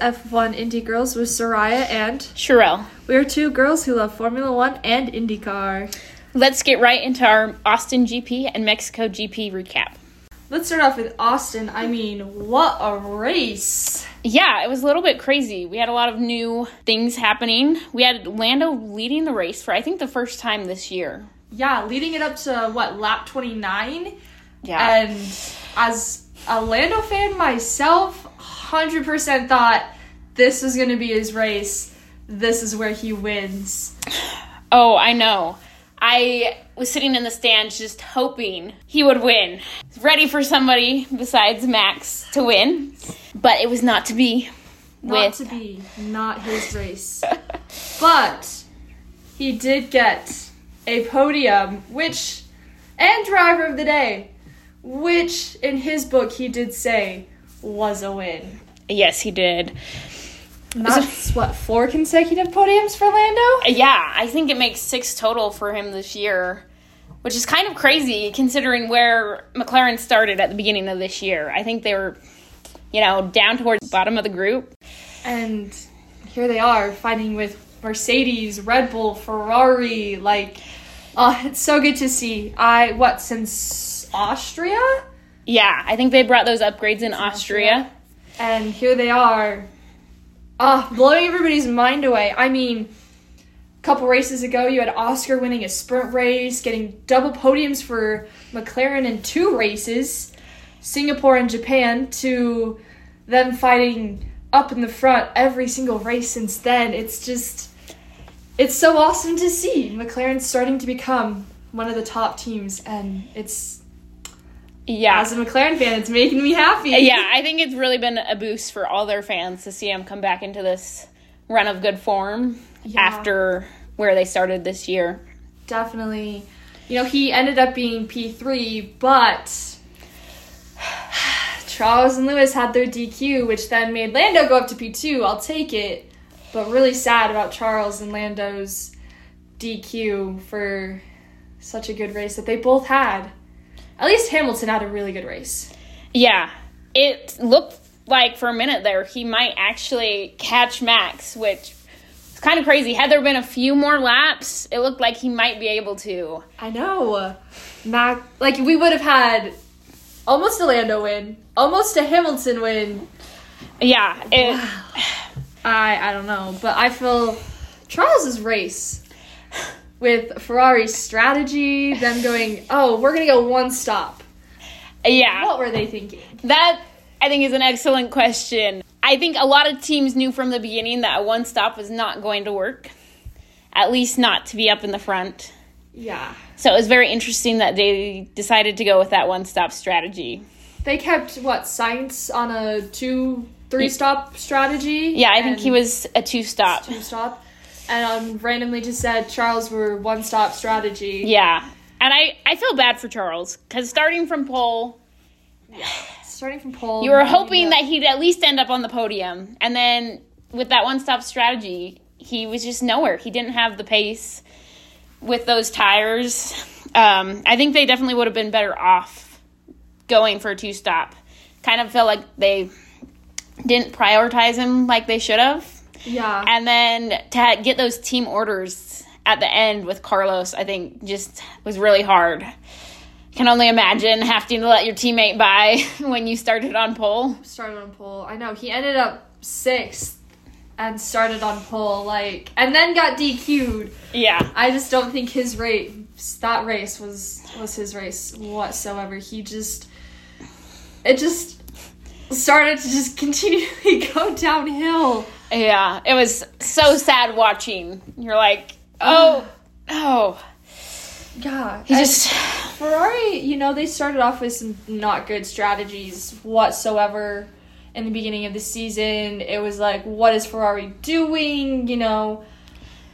F1 Indy Girls with Soraya and Sherelle. we are two girls who love Formula One and IndyCar. Let's get right into our Austin GP and Mexico GP recap. Let's start off with Austin. I mean, what a race! Yeah, it was a little bit crazy. We had a lot of new things happening. We had Lando leading the race for I think the first time this year. Yeah, leading it up to what lap 29 Yeah. and as a Lando fan myself, 100% thought this was going to be his race. This is where he wins. oh, I know. I was sitting in the stands just hoping he would win. Ready for somebody besides Max to win. But it was not to be. Not with to be, not his race. but he did get a podium, which, and driver of the day, which in his book he did say was a win. Yes, he did. That's what, four consecutive podiums for Lando? Yeah, I think it makes six total for him this year, which is kind of crazy considering where McLaren started at the beginning of this year. I think they were, you know, down towards the bottom of the group. And here they are fighting with Mercedes, Red Bull, Ferrari. Like, oh, it's so good to see. I, what, since Austria? Yeah, I think they brought those upgrades in Austria. And here they are. Ah, blowing everybody's mind away. I mean, a couple races ago, you had Oscar winning a sprint race, getting double podiums for McLaren in two races, Singapore and Japan, to them fighting up in the front every single race since then. It's just, it's so awesome to see. McLaren starting to become one of the top teams, and it's, Yeah. as a McLaren fan, it's making me happy. Yeah, I think it's really been a boost for all their fans to see them come back into this run of good form Yeah. after where they started this year. definitely. You know, he ended up being P3, but Charles and Lewis had their DQ, which then made Lando go up to P2. I'll take it. But really sad about Charles and Lando's DQ for such a good race that they both had. At least Hamilton had a really good race. Yeah, it looked like for a minute there he might actually catch Max, which is kind of crazy. Had there been a few more laps, it looked like he might be able to. I know. Max. like, we would have had almost a Lando win, almost a Hamilton win, Yeah, it, I I don't know, but I feel Charles's race with Ferrari's strategy, them going, oh, we're gonna go one stop. yeah. What were they thinking? That I think is an excellent question. I think a lot of teams knew from the beginning that a one stop was not going to work. At least not to be up in the front. Yeah, So it was very interesting that they decided to go with that one stop strategy. they kept what Sainz on a two three stop strategy. Yeah, I think he was a two stop. two stop, and um, randomly just said Charles were one stop strategy. Yeah. And I, I feel bad for Charles because starting from pole, starting from pole. you were hoping that he'd at least end up on the podium. And then with that one stop strategy, he was just nowhere. He didn't have the pace with those tires. Um, I think they definitely would have been better off going for a two stop. Kind of felt like they didn't prioritize him like they should have. Yeah, And then to ha- get those team orders at the end with Carlos, I think just was really hard. Can only imagine having to let your teammate by when you started on pole. started on pole. I know he ended up sixth and started on pole, like, and then got DQ'd. Yeah. I just don't think his race, that race was was his race whatsoever. He just, it just started to just continually go downhill. Yeah. It was so sad watching. You're like, oh, oh. Yeah, He just, Ferrari. You know, they started off with some not good strategies whatsoever. In the beginning of the season, it was like, what is Ferrari doing? You know,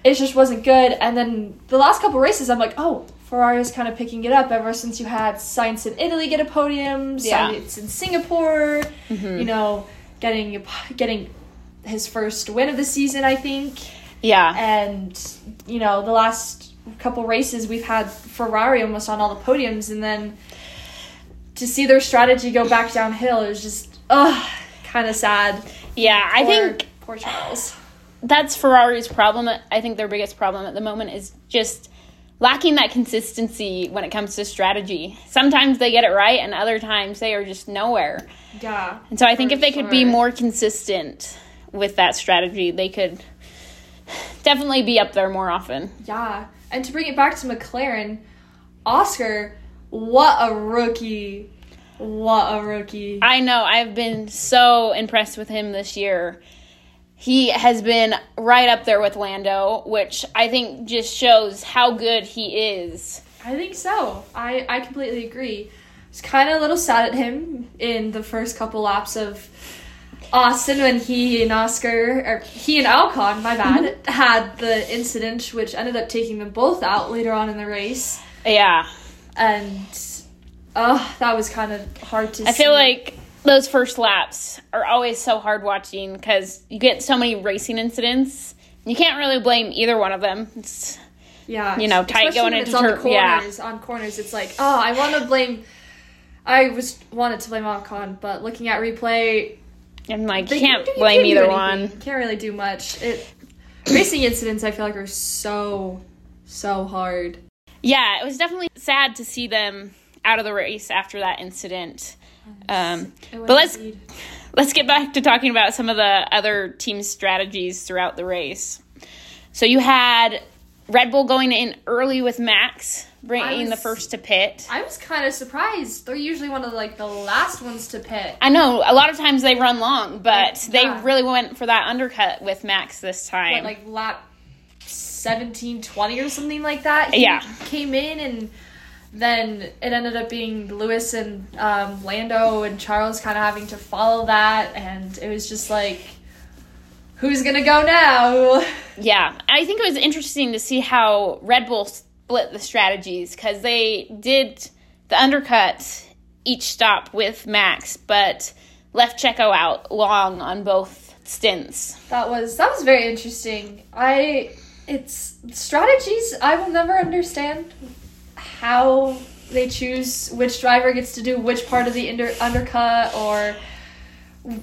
it just wasn't good. And then the last couple races, I'm like, oh, Ferrari is kind of picking it up ever since you had Sainz in Italy get a podium, Yeah. In Singapore, mm-hmm. you know, getting getting his first win of the season, I think. yeah. And you know, the last couple races we've had Ferrari almost on all the podiums, and then to see their strategy go back downhill is just ugh, kind of sad. Yeah, I think poor Charles. that's Ferrari's problem. I think their biggest problem at the moment is just lacking that consistency when it comes to strategy. Sometimes they get it right, and other times they are just nowhere. Yeah. And so I think if they could be more consistent with that strategy, they could definitely be up there more often. Yeah. And to bring it back to McLaren, Oscar, what a rookie. What a rookie. I know. I've been so impressed with him this year. He has been right up there with Lando, which I think just shows how good he is. I think so. I, I completely agree. It's kind of a little sad at him in the first couple laps of Austin when he and Oscar, or he and Ocon, my bad, mm-hmm. had the incident which ended up taking them both out later on in the race. Yeah. And, oh, that was kind of hard to I see. feel like those first laps are always so hard watching because you get so many racing incidents. You can't really blame either one of them. It's, yeah, you know, tight going into it's on the tur- yeah. corners. On corners, it's like, oh, I want to blame. I was wanted to blame Ocon, but looking at replay, I'm like, you can't you blame either one. Can't really do much. It racing incidents I feel like are so so hard. Yeah, it was definitely sad to see them out of the race after that incident. Um, but let's indeed. let's get back to talking about some of the other team strategies throughout the race. So you had Red Bull going in early with Max, bringing was- the first to pit. I was kind of surprised. They're usually one of like the last ones to pit. I know a lot of times they run long, but they Yeah. really went for that undercut with Max this time. What, like lap 17, 20 or something like that. He Yeah. came in and then it ended up being Lewis and um, Lando and Charles kind of having to follow that, and it was just like, who's gonna go now? Yeah, I think it was interesting to see how Red Bull split the strategies because they did the undercut each stop with Max, but left Checo out long on both stints. That was that was very interesting. I it's strategies I will never understand how they choose which driver gets to do which part of the under, undercut or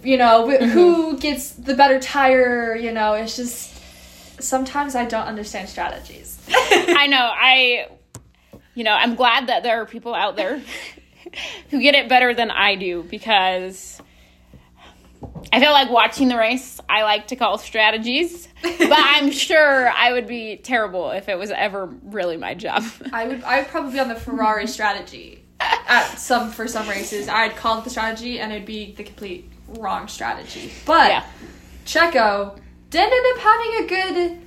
you know wh- mm-hmm. who gets the better tire, you know, it's just sometimes I don't understand strategies. I know, I, you know, I'm glad that there are people out there who get it better than I do because I feel like watching the race, I like to call strategies, but I'm sure I would be terrible if it was ever really my job. I would I would probably be on the Ferrari strategy at some for some races. I'd call it the strategy and it'd be the complete wrong strategy. But Yeah. Checo did end up having a good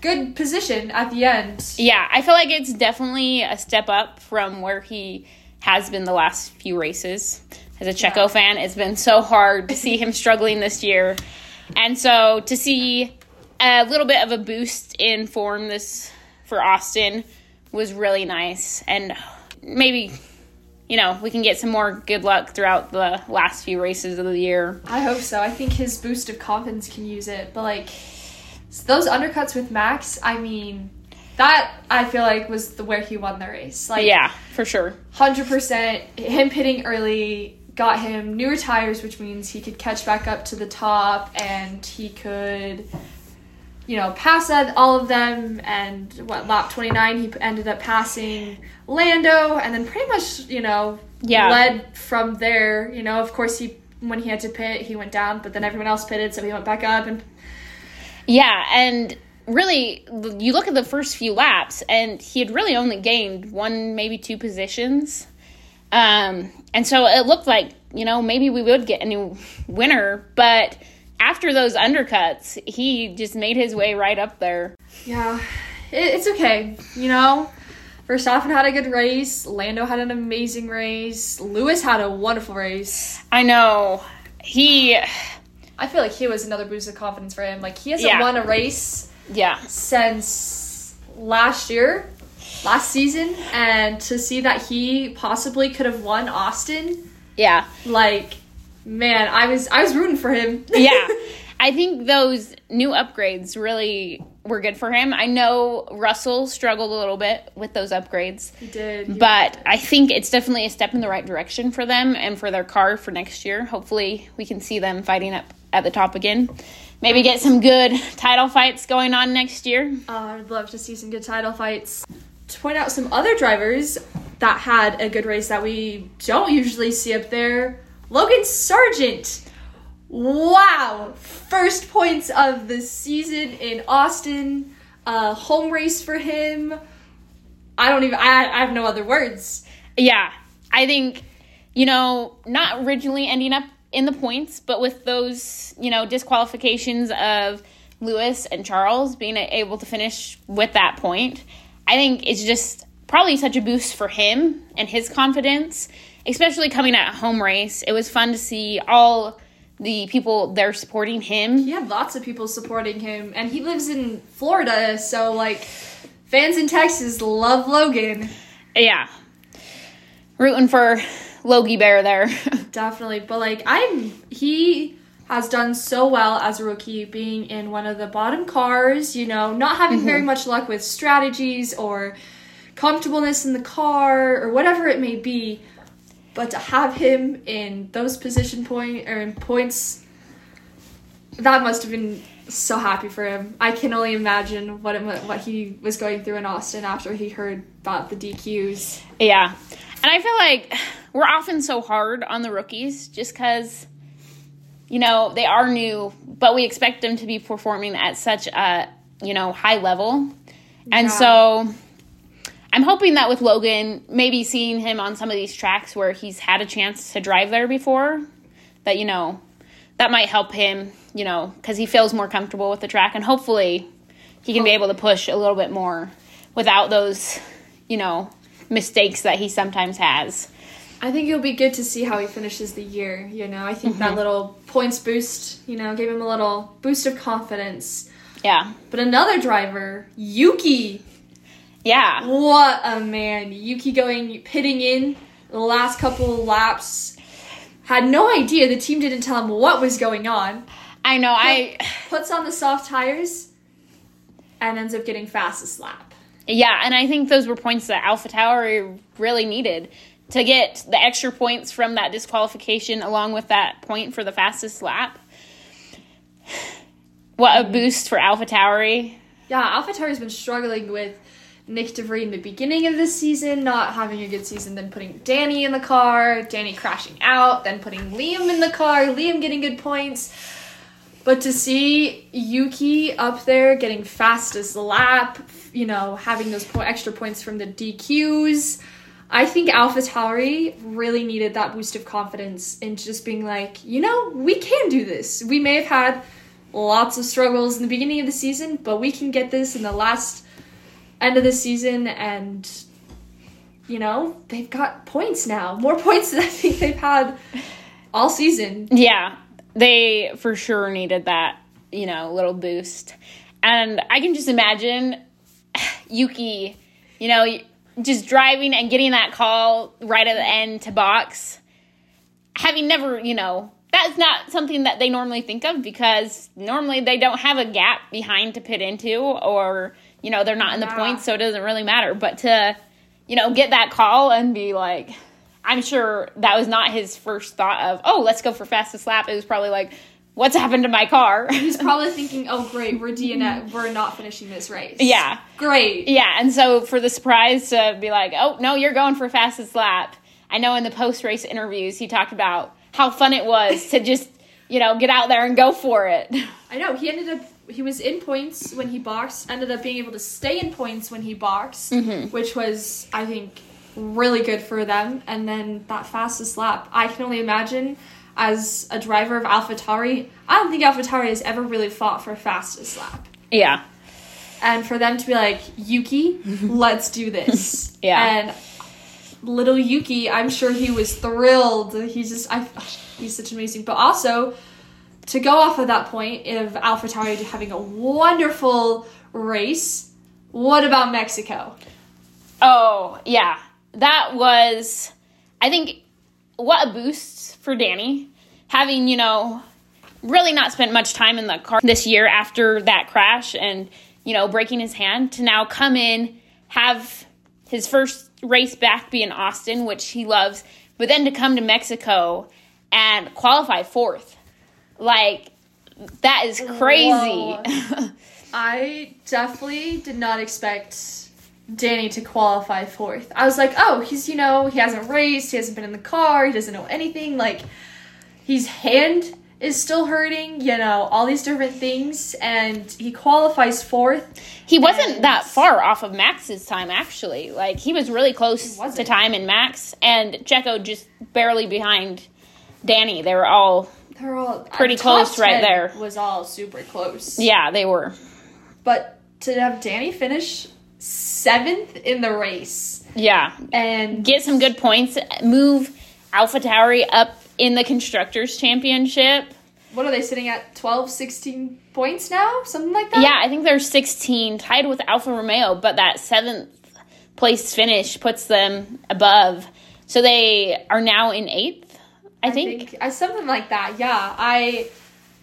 good position at the end. Yeah, I feel like it's definitely a step up from where he has been the last few races. As a Checo Yeah. fan, it's been so hard to see him struggling this year. And so to see a little bit of a boost in form this for Austin was really nice. And maybe, you know, we can get some more good luck throughout the last few races of the year. I hope so. I think his boost of confidence can use it. But like those undercuts with Max, I mean, that I feel like was the where he won the race. Like Yeah, for sure. hundred percent. Him pitting early got him newer tires, which means he could catch back up to the top and he could, you know, pass all of them. And what lap twenty nine, he ended up passing Lando, and then pretty much, you know, Yeah. led from there. You know, of course he when he had to pit, he went down, but then everyone else pitted, so he went back up and Yeah, and really, you look at the first few laps, and he had really only gained one, maybe two positions. Um, and so it looked like, you know, maybe we would get a new winner, but after those undercuts, he just made his way right up there. Yeah, it, it's okay. You know, Verstappen had a good race. Lando had an amazing race. Lewis had a wonderful race. I know. He, I feel like he was another boost of confidence for him. Like he hasn't Yeah. won a race yeah. since last year, last season, and to see that he possibly could have won Austin, Yeah. like, man, I was I was rooting for him. yeah. I think those new upgrades really were good for him. I know Russell struggled a little bit with those upgrades. he did. he But I think it's definitely a step in the right direction for them and for their car for next year. Hopefully, we can see them fighting up at the top again. Maybe get some good title fights going on next year. Uh, I'd love to see some good title fights. To point out some other drivers that had a good race that we don't usually see up there Logan Sargeant. Wow! First points of the season in Austin. Uh, home race for him. I don't even, I, I have no other words. Yeah, I think, you know, not originally ending up in the points, but with those, you know, disqualifications of Lewis and Charles being able to finish with that point, I think it's just probably such a boost for him and his confidence, especially coming at home race. It was fun to see all the people there supporting him. He had lots of people supporting him, and he lives in Florida, so like fans in Texas love Logan. Yeah. Rooting for Logie Bear there. Definitely, but like I'm he has done so well as a rookie being in one of the bottom cars, you know, not having very mm-hmm. much luck with strategies or comfortableness in the car or whatever it may be. But to have him in those position point or in points that must have been so happy for him. I can only imagine what it, what he was going through in Austin after he heard about the DQs. Yeah. And I feel like we're often so hard on the rookies just because, you know, they are new, but we expect them to be performing at such a, you know, high level. And Yeah. so I'm hoping that with Logan, maybe seeing him on some of these tracks where he's had a chance to drive there before, that, you know, that might help him, you know, because he feels more comfortable with the track. And hopefully he can be able to push a little bit more without those, you know, mistakes that he sometimes has. I think it'll be good to see how he finishes the year. You know, I think that mm-hmm. little points boost, you know, gave him a little boost of confidence. Yeah. But another driver, Yuki, Yeah. what a man! Yuki going pitting in the last couple laps. Had no idea the team didn't tell him what was going on. I know. I Puts on the soft tires and ends up getting fastest lap. yeah, and I think those were points that Alpha Tauri really needed to get the extra points from that disqualification along with that point for the fastest lap. What a mm-hmm. boost for Alpha Tauri. Yeah, Alpha AlphaTauri's been struggling with Nyck de Vries in the beginning of this season, not having a good season, then putting Danny in the car, Danny crashing out, then putting Liam in the car, Liam getting good points. But to see Yuki up there getting fastest lap, you know, having those po- extra points from the DQs, I think AlphaTauri really needed that boost of confidence in just being like, you know, we can do this. We may have had lots of struggles in the beginning of the season, but we can get this in the last end of the season and you know, they've got points now. More points than I think they've had all season. Yeah, they for sure needed that, you know, little boost. And I can just imagine Yuki, you know, just driving and getting that call right at the end to box. Having never, you know, that's not something that they normally think of because normally they don't have a gap behind to pit into or, you know, they're not in the Yeah. points, so it doesn't really matter. But to, you know, get that call and be like, I'm sure that was not his first thought of, oh, let's go for fastest lap. It was probably like, what's happened to my car? He's probably thinking, "Oh, great, we're DNF. We're not finishing this race." yeah. great. Yeah. And so for the surprise to be like, oh, no, you're going for fastest lap. I know in the post race interviews, he talked about how fun it was to just, you know, get out there and go for it. I know he ended up. He was in points when he boxed. Ended up being able to stay in points when he boxed, mm-hmm. which was, I think, really good for them. And then that fastest lap, I can only imagine. As a driver of AlphaTauri, I don't think AlphaTauri has ever really fought for fastest lap. Yeah. and for them to be like Yuki, let's do this. Yeah. And little Yuki, I'm sure he was thrilled. He's just I he's such amazing. But also to go off of that point of AlphaTauri having a wonderful race, what about Mexico? Oh, yeah. That was, I think, what a boost for Danny. Having, you know, really not spent much time in the car this year after that crash and, you know, breaking his hand to now come in, have his first race back be in Austin, which he loves, but then to come to Mexico and qualify fourth. Like, that is crazy. Whoa. I definitely did not expect Danny to qualify fourth. I was like, oh, he's, you know, he hasn't raced, he hasn't been in the car, he doesn't know anything. Like, his hand is still hurting, you know, all these different things, and he qualifies fourth. he wasn't that far off of Max's time, actually. Like, he was really close to time in Max, and Checo just barely behind Danny. They were all, They're all uh, Pretty the top close right 10 there. Was all super close. yeah, they were. But to have Danny finish seventh in the race Yeah. and Get some good points, move Alpha Tauri up in the Constructors' Championship. what are they sitting at 12 16 points now something like that Yeah, I think they're 16, tied with Alfa Romeo, but that seventh place finish puts them above. So they are now in eighth, I, think. I, something like that yeah i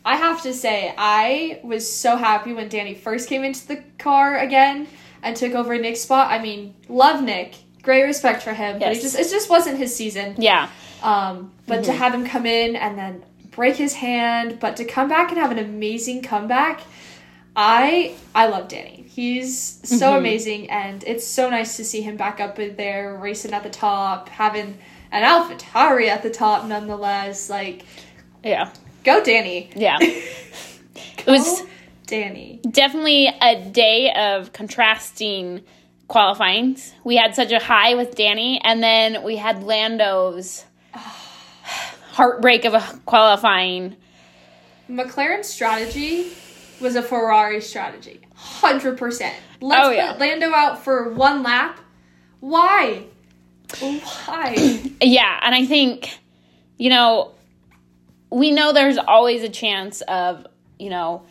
i have to say i was so happy when danny first came into the car again and took over nick's spot i mean love nick great respect for him but Yes. he just it just wasn't his season Yeah, um but Mm-hmm. to have him come in and then break his hand but to come back and have an amazing comeback i i love danny he's so Mhm. amazing and it's so nice to see him back up there racing at the top having an AlphaTauri at the top nonetheless like yeah, go danny yeah. it was- danny Definitely a day of contrasting qualifying. We had such a high with Danny, and then we had Lando's heartbreak of a qualifying. mclaren's strategy was a ferrari strategy 100% let's Oh, yeah. put lando out for one lap why why Yeah, and I think, you know, we know there's always a chance of, you know,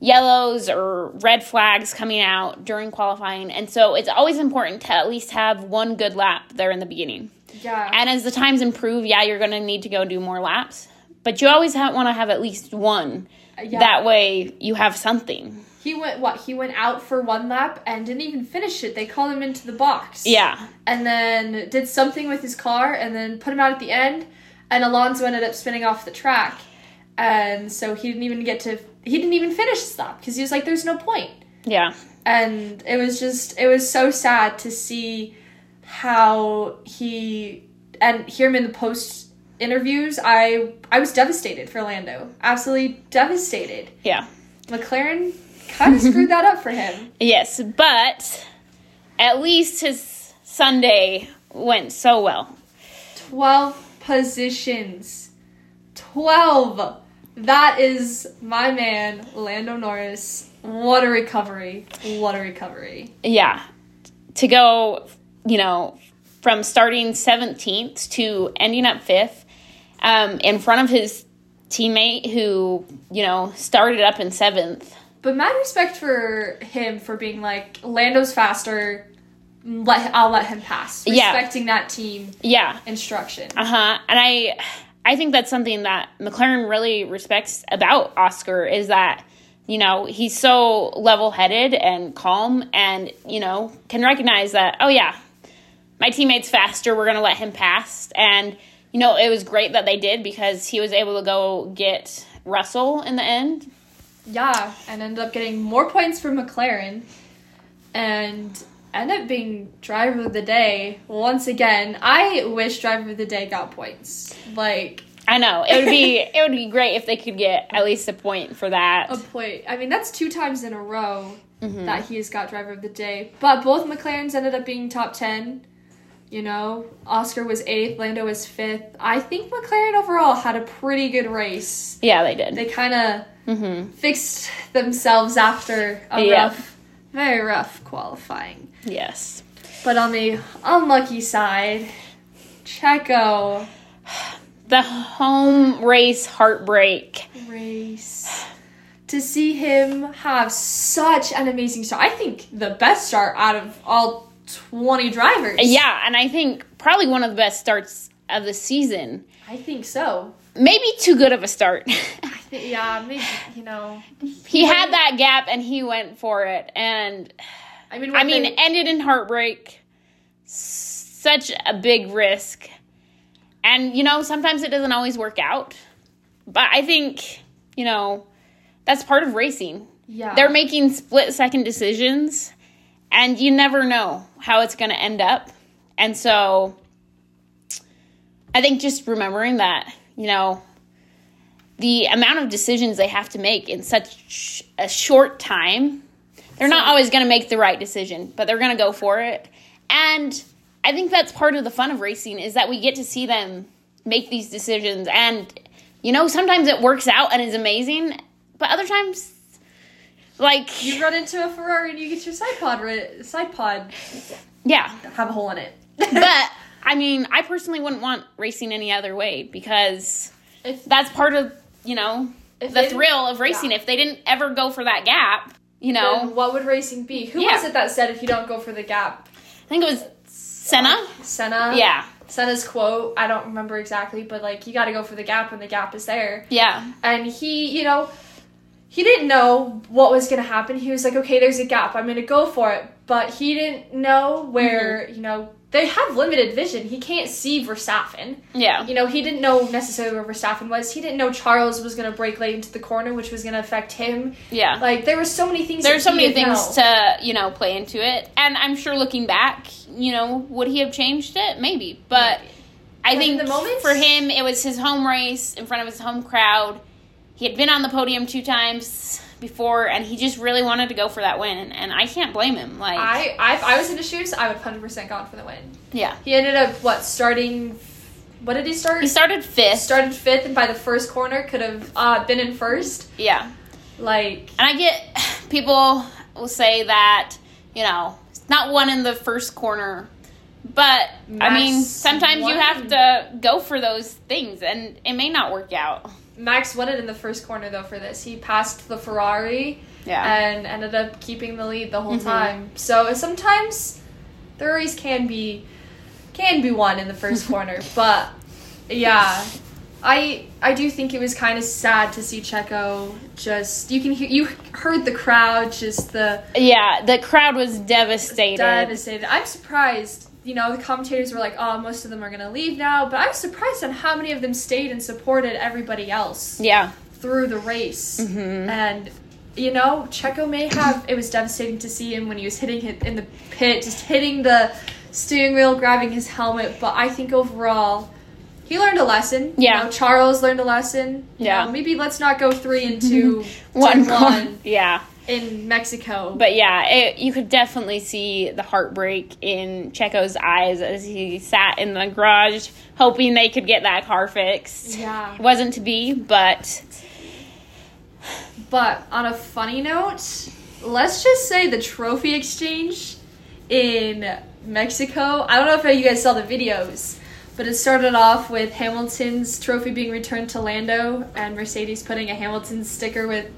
yellows or red flags coming out during qualifying. And so it's always important to at least have one good lap there in the beginning. yeah And as the times improve, yeah, you're going to need to go do more laps. But you always want to have at least one. Yeah. That way you have something. He went what? He went out for one lap and didn't even finish it. They called him into the box. Yeah. And then did something with his car and then put him out at the end. And Alonso ended up spinning off the track. And so he didn't even get to he didn't even finish the stop because he was like, "There's no point." Yeah. And it was just it was so sad to see how he and hear him in the post interviews. I I was devastated for Lando. Absolutely devastated. Yeah. McLaren kind of screwed that up for him. Yes, but at least his Sunday went so well. 12 positions. 12. That is my man, Lando Norris. What a recovery. What a recovery. Yeah. To go, you know, from starting 17th to ending up 5th um, in front of his teammate who, you know, started up in 7th. But mad respect for him for being like, Lando's faster. Let I'll let him pass. Yeah. Respecting that team Yeah. instruction. Uh-huh. And I I think that's something that McLaren really respects about Oscar is that you know, he's so level-headed and calm and, you know, can recognize that oh yeah, my teammate's faster, we're going to let him pass and you know, it was great that they did because he was able to go get Russell in the end. Yeah, and ended up getting more points for McLaren and ended up being driver of the day once again. I wish driver of the day got points. Like I know. It would be it would be great if they could get at least a point for that. a point. I mean, that's two times in a row mm-hmm. that he has got driver of the day. But both McLarens ended up being top 10. You know, Oscar was 8th, Lando was 5th. I think McLaren overall had a pretty good race. Yeah, they did. They kind of Mhm. fixed themselves after a Yeah. rough, very rough qualifying. Yes. But on the unlucky side, Checo The home race heartbreak. race. To see him have such an amazing start. I think the best start out of all 20 drivers. Yeah, and I think probably one of the best starts of the season. I think so. Maybe too good of a start. I think, yeah, maybe, you know. he had that gap and he went for it and I mean, I mean they- ended in heartbreak. Such a big risk. And you know, sometimes it doesn't always work out. But I think, you know, that's part of racing. Yeah. They're making split second decisions, and you never know how it's going to end up. And so, I think just remembering that, you know, the amount of decisions they have to make in such a short time, they're not always going to make the right decision, but they're going to go for it. And I think that's part of the fun of racing is that we get to see them make these decisions and you know, sometimes it works out and is amazing, but other times like you run into a Ferrari and you get your side pod ri- side pod yeah. have a hole in it. But I mean, I personally wouldn't want racing any other way because if that's part of, you know, If the thrill of racing. yeah. If they didn't ever go for that gap, you know, then what would racing be? Who Yeah. was it that said if you don't go for the gap? I think it was Senna. Uh, Senna. Yeah. Senna's quote. I don't remember exactly, but like you got to go for the gap when the gap is there. Yeah. And he, you know, he didn't know what was going to happen. He was like, okay, there's a gap. I'm going to go for it. But he didn't know where, Mm-hmm. you know, they have limited vision. He can't see Verstappen. Yeah. You know, he didn't know necessarily where Verstappen was. He didn't know Charles was going to break late into the corner, which was going to affect him. Yeah. Like, there were so many things. There's so many things know. to, you know, play into it. And I'm sure looking back, you know, would he have changed it? Maybe. But Maybe. I But think the moments- for him, it was his home race in front of his home crowd. He had been on the podium two times before, and he just really wanted to go for that win. And I can't blame him. Like, I, I, if I was in his shoes, I would 100% gone for the win. yeah. He ended up, what, starting. What did he start? He started fifth. started fifth, and by the first corner, could have uh, been in first. yeah. Like, And I get people will say that, you know, it's not one in the first corner. But I mean, sometimes you have to go for those things and it may not work out. Max won it in the first corner, though, for this. He passed the Ferrari Yeah. and ended up keeping the lead the whole Mhm. time. So sometimes the race can be can be won in the first corner, but yeah, I I do think it was kind of sad to see Checo just you can hear you heard the crowd just the yeah, the crowd was devastated. devastated. I'm surprised. You know, the commentators were like, "Oh, most of them are gonna leave now," but I was surprised on how many of them stayed and supported everybody else Yeah. through the race. Mhm. And you know, Checo may have. It was devastating to see him when he was hitting it in the pit, just hitting the steering wheel, grabbing his helmet. But I think overall, he learned a lesson. You Yeah. know, Charles learned a lesson. You Yeah. know, maybe let's not go three and two, One, one Yeah. In Mexico. But yeah, it, you could definitely see the heartbreak in Checo's eyes as he sat in the garage hoping they could get that car fixed. yeah. It wasn't to be, but But on a funny note, let's just say the trophy exchange in Mexico. I don't know if you guys saw the videos, but it started off with Hamilton's trophy being returned to Lando and Mercedes putting a Hamilton sticker with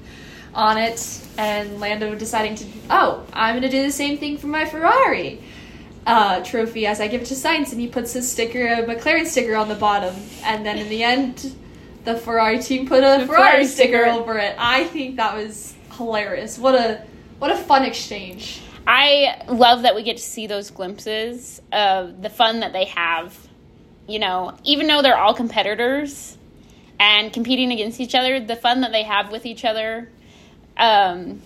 on it and Lando deciding to oh, I'm going to do the same thing for my Ferrari. Uh, trophy as I give it to Sainz, and he puts a sticker, a McLaren sticker on the bottom, and then in the end, the Ferrari team put a Ferrari, Ferrari sticker sticker. over it. I think that was hilarious. What a what a fun exchange. I love that we get to see those glimpses of the fun that they have. You know, even though they're all competitors and competing against each other, the fun that they have with each other, um,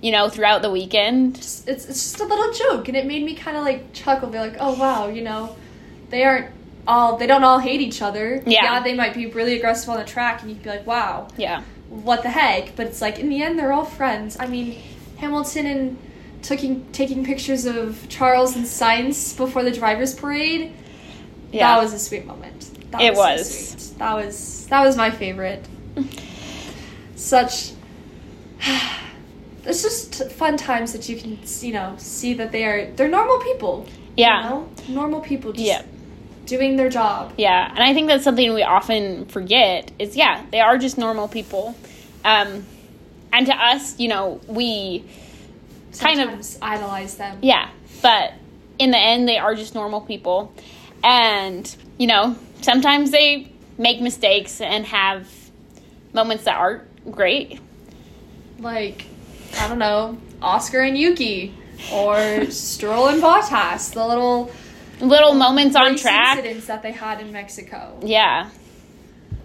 you know, throughout the weekend. It's it's just a little joke, and it made me kind of like chuckle. Be like, oh wow, you know, they aren't all they don't all hate each other. Yeah. they might be really aggressive on the track, and you'd be like, wow, Yeah. what the heck? But it's like in the end, they're all friends. I mean, Hamilton and taking taking pictures of Charles and Sainz before the drivers' parade. Yeah. That was a sweet moment. That It so was. sweet. That was that was my favorite. Such. It's just fun times that you can you know see that they are they're normal people. Yeah. You know? Normal people just Yeah. doing their job. Yeah, and I think that's something we often forget is yeah, they are just normal people. Um, and to us, you know, we kind of idolize them. yeah, but in the end they are just normal people. And, you know, sometimes they make mistakes and have moments that aren't great. Like, I don't know, Oscar and Yuki. Or Stroll and Bottas, the little Little moments on track. incidents that they had in Mexico. Yeah.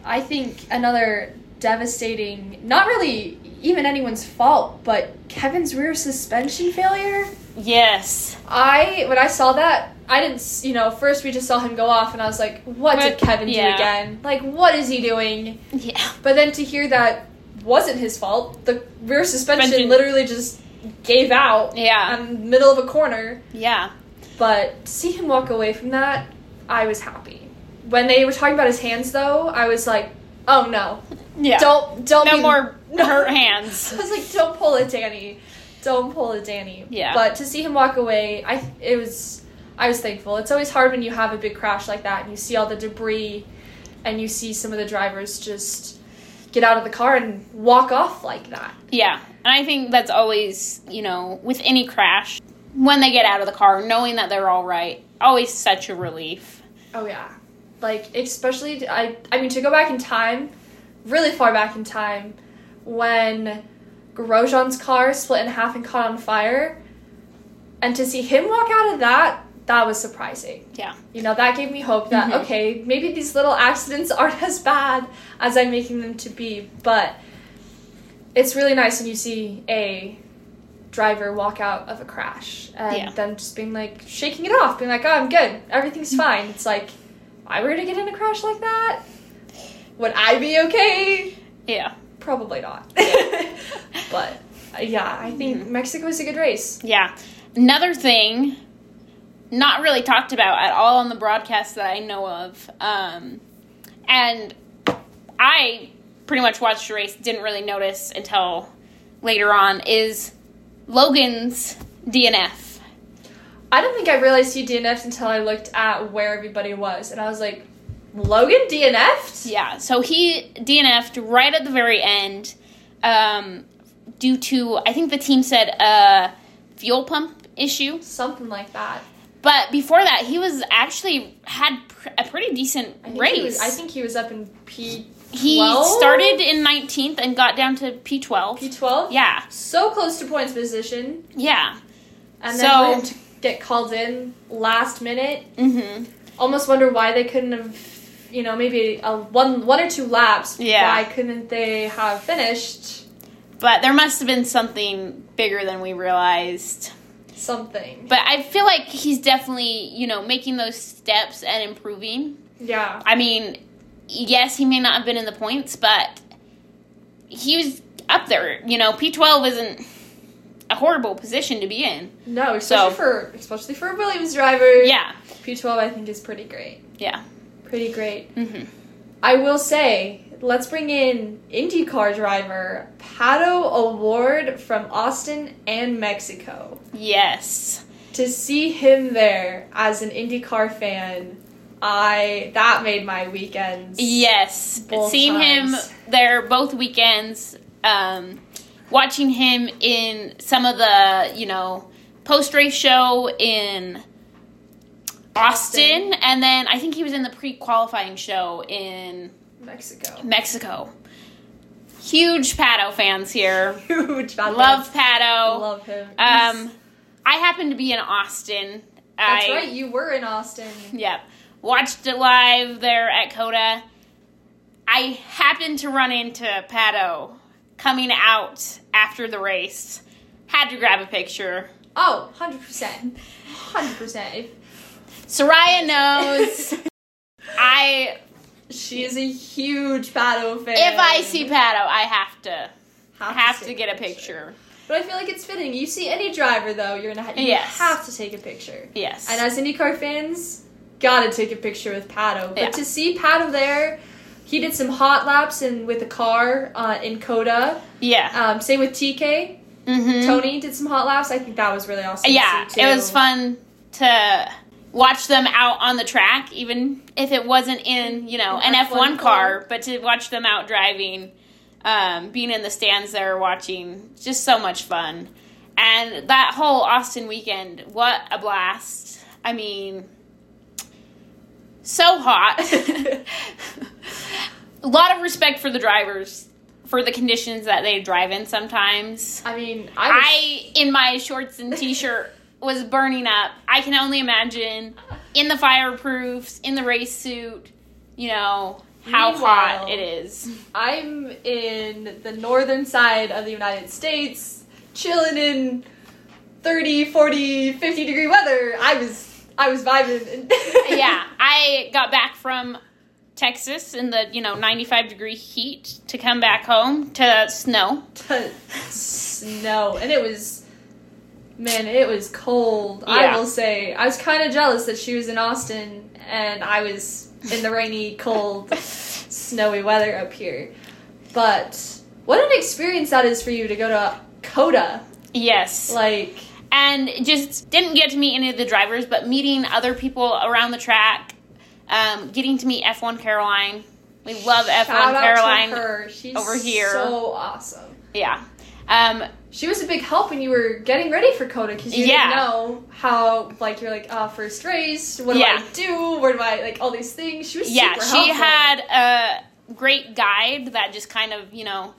I think another devastating. Not really even anyone's fault, but Kevin's rear suspension failure. Yes. I when I saw that, I didn't. You know, first we just saw him go off, and I was like, "What did Kevin do again? Like, what is he doing?" Yeah. But then to hear that wasn't his fault, the rear suspension Suspension. literally just gave out Yeah. in the middle of a corner. Yeah. But to see him walk away from that, I was happy. When they were talking about his hands, though, I was like, "Oh no, Yeah. don't don't no be- more no." hurt hands. I was like, "Don't pull it, Danny. Don't pull it, Danny." Yeah. But to see him walk away, I it was I was thankful. It's always hard when you have a big crash like that and you see all the debris, and you see some of the drivers just get out of the car and walk off like that. Yeah. And I think that's always, you know, with any crash, when they get out of the car, knowing that they're all right, always such a relief. Oh yeah, like especially I I mean to go back in time, really far back in time, when Grosjean's car split in half and caught on fire, and to see him walk out of that, that was surprising. Yeah. You know that gave me hope that Mhm. okay maybe these little accidents aren't as bad as I'm making them to be, but it's really nice when you see a driver walk out of a crash and Yeah. then just being like shaking it off, being like, "Oh, I'm good. Everything's fine." It's like, if I were to get in a crash like that, would I be okay? Yeah. Probably not. but yeah, I think Mhm. Mexico's a good race. Yeah. Another thing, not really talked about at all on the broadcast that I know of, um, and I pretty much watched the race, didn't really notice until later on, is Logan's DNF. I don't think I realized he DNF'd until I looked at where everybody was, and I was like, Logan DNF'd? Yeah, so he DNF'd right at the very end um, due to, I think the team said, a fuel pump issue. Something like that. But before that, he was actually had pr- a pretty decent I race. Was, I think he was up in P. He started in 19th and got down to P12. P12. Yeah, So close to points position, yeah. and So- then went to get called in last minute. hmm Almost wonder why they couldn't have, you know, maybe a one one or two laps. Yeah. Why couldn't they have finished But there must have been something bigger than we realized. Something? But I feel like he's definitely, you know, making those steps and improving. Yeah. I mean, yes, he may not have been in the points, but he was up there. You know, P12 isn't a horrible position to be in. No, especially So- for especially for a Williams driver. Yeah, P12 I think is pretty great. yeah. Pretty great. hmm I will say, let's bring in IndyCar driver Pato O'Ward from Austin and Mexico. Yes. To see him there as an IndyCar fan, I that made my weekends. Yes. Seeing him there both weekends, um, watching him in some of the, you know, post race show in Austin, Austin. and then I think he was in the pre qualifying show in Mexico. Mexico. Huge Pato fans here. Huge fan. Love Pato. Love him. Um, I happened to be in Austin. That's I, right. You were in Austin. Yep. Watched it live there at COTA. I happened to run into Pato coming out after the race. Had to grab a picture. Oh, 100%. 100%. Soraya knows. I She is a huge Pato fan. if I see Pato, I have to have, have to take get a picture. But I feel like it's fitting. You see any driver though, you're gonna ha- you Yes. have to take a picture. Yes. And as IndyCar fans, gotta take a picture with Pato. But Yeah. to see Pato there, he did some hot laps and with the car uh, in COTA. yeah. Um, same with TK. Mm-hmm. Tony did some hot laps. I think that was really awesome. to yeah, it was fun to watch them out on the track, even if it wasn't in you know An an F1 F one car, car. but to watch them out driving, um, being in the stands there watching, just so much fun. And that whole Austin weekend, what a blast! I mean, so hot. a lot of respect for the drivers for the conditions that they drive in sometimes. I mean, I, was, I, in my shorts and t-shirt, was burning up. I can only imagine in the fireproofs, in the race suit, you know, how hot it is. I'm in the northern side of the United States, chilling in 30, 40, 50 degree weather. I was I was vibing. yeah, I got back from Texas in the, you know, 95 degree heat to come back home to snow. to snow, and it was, man, it was cold. Yeah. I will say, I was kind of jealous that she was in Austin and I was in the rainy, cold, snowy weather up here. But what an experience that is for you to go to COTA, Yes. like. and just didn't get to meet any of the drivers, but meeting other people around the track, um, getting to meet F1 Caroline. We love F1 Shout out Caroline. to her. She's over here. so awesome. Yeah. Um, She was a big help when you were getting ready for COTA because you Yeah. didn't know how, like, you're like, oh, first race, what do Yeah. I do? Where do I, like, all these things. She was yeah, she helpful. had a great guide that just kind of, you know,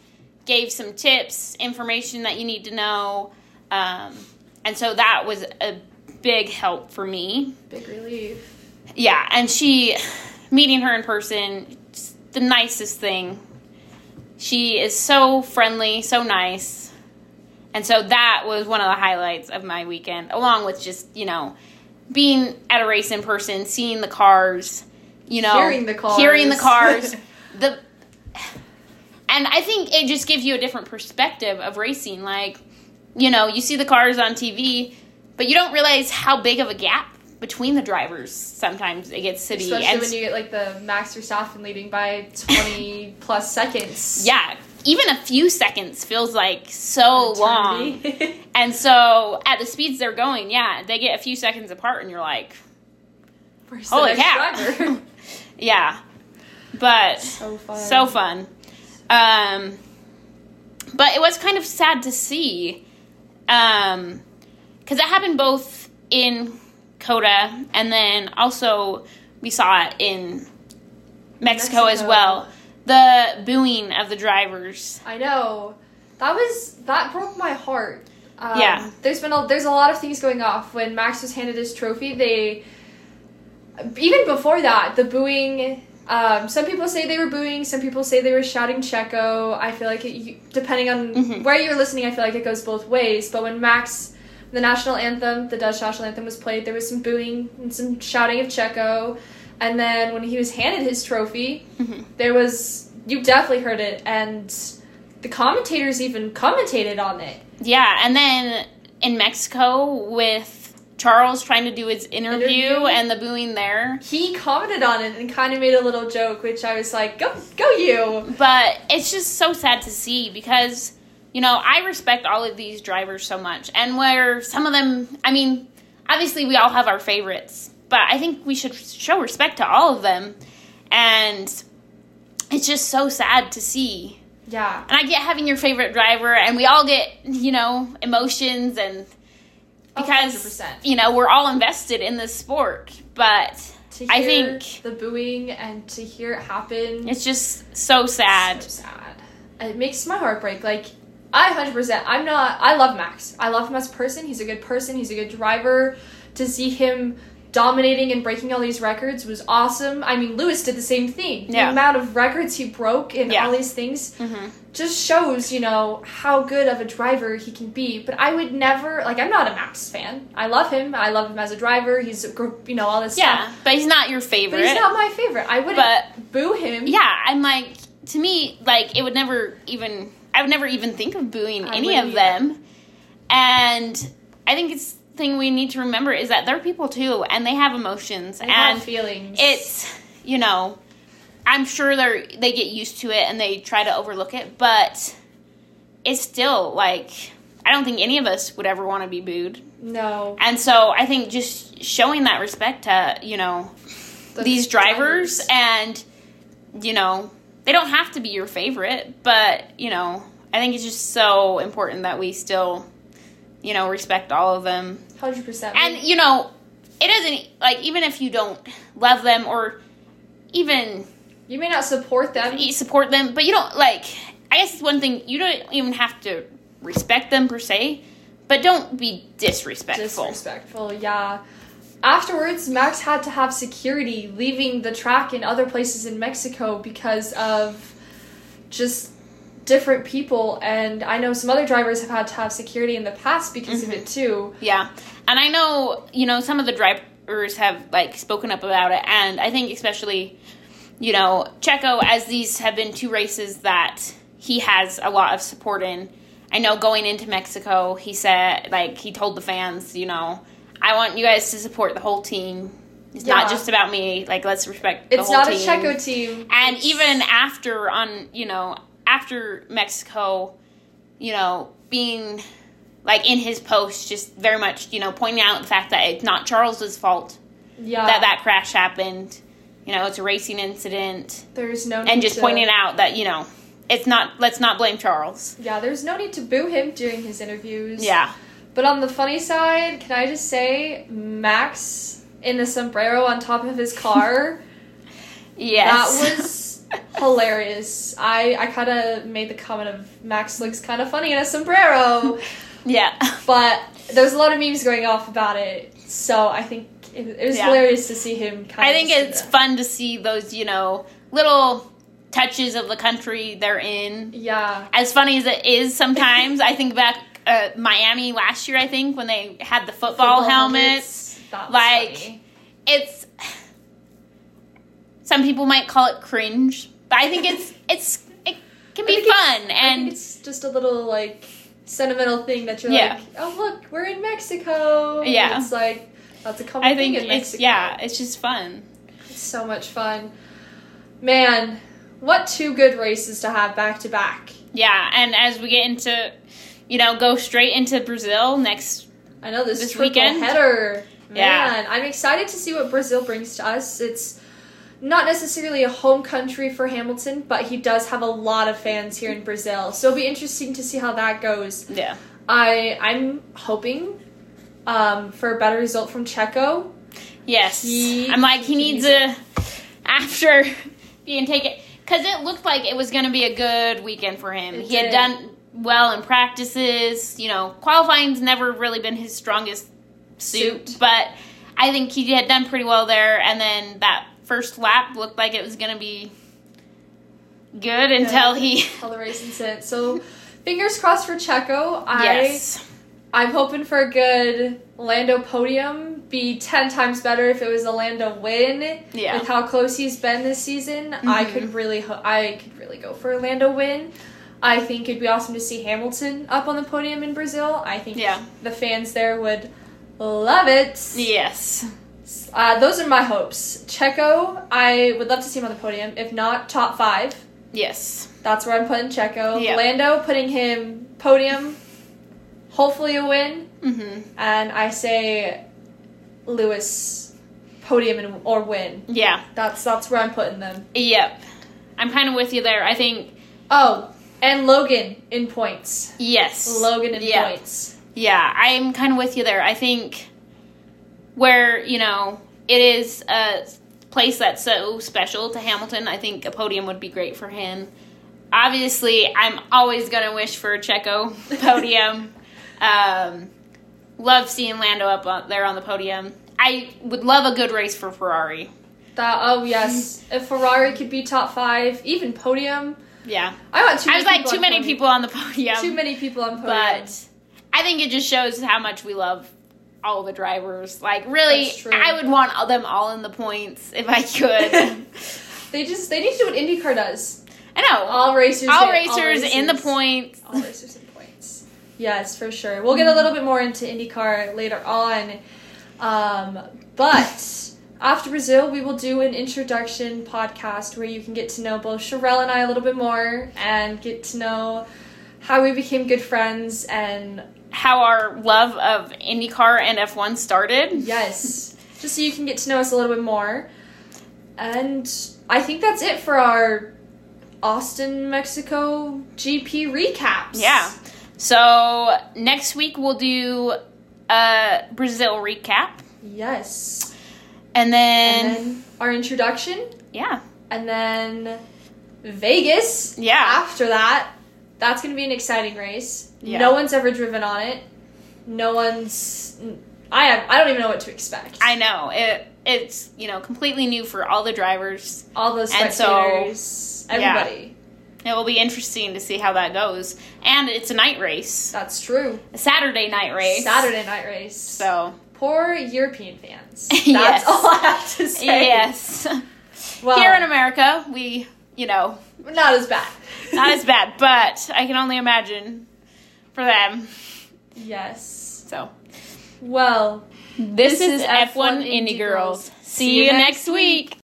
gave some tips, information that you need to know. Um, and so that was a big help for me. Big relief. Yeah, and she, meeting her in person, the nicest thing. She is so friendly, so nice. And so that was one of the highlights of my weekend, along with just, you know, being at a race in person, seeing the cars, you know, Hearing the cars. hearing the cars. the and I think it just gives you a different perspective of racing. Like, you know, you see the cars on TV, but you don't realize how big of a gap between the drivers sometimes it gets to be. Especially And when you get, like, the Max Verstappen leading by 20 plus seconds. yeah, even a few seconds feels like so long. And so at the speeds they're going, yeah, they get a few seconds apart, and you're like, Where's holy cow. yeah. But so fun. so fun. Um, but it was kind of sad to see, um, because it happened both in COTA and then also we saw it in Mexico, as well. The booing of the drivers. I know. That was that broke my heart. Um, Yeah. There's been a, there's a lot of things going off when Max was handed his trophy. They even before that the booing. Um, some people say they were booing. Some people say they were shouting Checo. I feel like it, depending on Mhm. where you're listening, I feel like it goes both ways. But when Max, the national anthem, the Dutch national anthem was played, there was some booing and some shouting of Checo. And then when he was handed his trophy, Mhm. there was you definitely heard it and the commentators even commentated on it Yeah, and then in Mexico with Charles trying to do his interview, Interview. and the booing there. he commented on it and kind of made a little joke which i was like go go you But it's just so sad to see because, you know, I respect all of these drivers so much. And where some of them, I mean, obviously we all have our favorites, but I think we should show respect to all of them. And it's just so sad to see. yeah And I get having your favorite driver, and we all get, you know, emotions and because, hundred percent. you know, we're all invested in this sport. But to I think- the booing and to hear it happen it's just so sad. so sad it makes my heart break like i 100% i'm not i love max i love him as a person he's a good person he's a good driver to see him dominating and breaking all these records was awesome i mean lewis did the same thing Yeah. the amount of records he broke and Yeah. all these things hmm just shows, you know, how good of a driver he can be. But I would never, like, I'm not a Max fan. I love him. I love him as a driver. He's, you know, all this Yeah, stuff. but he's not your favorite. But he's not my favorite. I wouldn't But- boo him. Yeah, I'm like to me, like it would never even I would never even think of booing I any of them. And I think it's thing we need to remember is that they're people too and they have emotions I and have feelings. it's you know I'm sure they're they get used to it and they try to overlook it, but it's still like I don't think any of us would ever want to be booed. no. And so I think just showing that respect to, you know, the these drivers, and you know they don't have to be your favorite but you know i think it's just so important that we still you know respect all of them 100%. and you know it doesn't like even if you don't love them or even you may not support them. you support them but you don't like i guess it's one thing you don't even have to respect them per se but don't be disrespectful Disrespectful, yeah. afterwards, Max had to have security leaving the track in other places in Mexico because of just different people. And I know some other drivers have had to have security in the past because of mm-hmm. it too. Yeah. And I know, you know, some of the drivers have like spoken up about it and I think especially you know, Checo as these have been two races that he has a lot of support in. I know going into Mexico, he said like he told the fans, you know, I want you guys to support the whole team. It's not just about me. Like let's respect the It's not team. a Checo team. And even after on, you know, after Mexico, you know, being like in his post, just very much, you know, pointing out the fact that it's not Charles's fault yeah, that that crash happened. You know, it's a racing incident, there's no need and just to, pointing out that you know, it's not. Let's not blame Charles. Yeah, there's no need to boo him during his interviews. Yeah, But on the funny side, can I just say Max in the sombrero on top of his car? yes, That was hilarious. I I kind of made the comment of Max looks kind of funny in a sombrero, yeah, but there's a lot of memes going off about it. So I think it, it was Yeah. hilarious to see him. Kind of. I think it's that. fun to see those you know little touches of the country they're in. Yeah, As funny as it is sometimes, I think back uh, Miami last year. I think when they had the football, helmets. That was like, funny. It's some people might call it cringe, but I think it's it's it can be fun I think and it's just a little like sentimental thing that you're Yeah. like, oh look, we're in Mexico. And Yeah. it's like that's a common I think thing in it's Mexico. yeah, it's just fun. It's so much fun. Man, what two good races to have back to back. Yeah, and as we get into, you know, go straight into Brazil next. I know this, This weekend? header. Man, Yeah. I'm excited to see what Brazil brings to us. It's not necessarily a home country for Hamilton, but he does have a lot of fans here in Brazil. So it'll be interesting to see how that goes. Yeah, I I'm hoping um, for a better result from Checo. yes, He- I'm like he he needs needs a after being taken because it looked like it was going to be a good weekend for him. It he had done well in practices. You know, qualifying's never really been his strongest suit, Suit. but I think he had done pretty well there. And then that first lap looked like it was going to be good until he. All the racing sent. So fingers crossed for Checo. I Yes. I'm hoping for a good Lando podium. Be ten times better if it was a Lando win. Yeah. With how close he's been this season, I Mhm. could really ho- I could really go for a Lando win. I think it'd be awesome to see Hamilton up on the podium in Brazil. I think Yeah. the fans there would love it. Yes. Uh, those are my hopes. Checo, I would love to see him on the podium. If not, top five. Yes. That's where I'm putting Checo. Yeah. Lando, putting him podium, hopefully a win. Mm-hmm. And I say Lewis, podium and, or win. Yeah. That's that's where I'm putting them. Yep. I'm kind of with you there. I think Oh, and Logan in points. yes. Logan in Yeah. points. Yeah, I'm kind of with you there. I think where, you know, it is a place that's so special to Hamilton, I think a podium would be great for him. Obviously, I'm always going to wish for a Checo podium. um, love seeing Lando up on, there on the podium. I would love a good race for Ferrari. That oh yes, if Ferrari could be top five, even podium. Yeah. I want too. I Many was like, too many podium. people on the podium. Too many people on podium. but I think it just shows how much we love all the drivers. Like, really, I would want them all in the points if I could. they just they need to do what IndyCar does. I know. All racers. all, get- racers in the points. All racers in points. Yes, for sure. We'll get a little bit more into IndyCar later on. Um, but after Brazil, we will do an introduction podcast where you can get to know both Sherelle and I a little bit more and get to know how we became good friends and How our love of IndyCar and F1 started. yes, just so you can get to know us a little bit more. And I think that's it for our Austin, Mexico GP recaps. Yeah. So, next week we'll do a Brazil recap. Yes. And then, and then our introduction, yeah. and then Vegas. Yeah. After that, that's going to be an exciting race. Yeah. No one's ever driven on it. No one's. I have, I don't even know what to expect. I know it. It's you know completely new for all the drivers. All those And so- spectators, everybody. It will be interesting to see how that goes. And it's a night race, That's true. a Saturday night race. Saturday night race. So Poor European fans. That's Yes. all I have to say. yes, Well, here in America, we you know not as bad. not as bad, but I can only imagine for them. yes. So Well, this, This is is F1 F1 Indie Indie Girls. Girls. See you next week.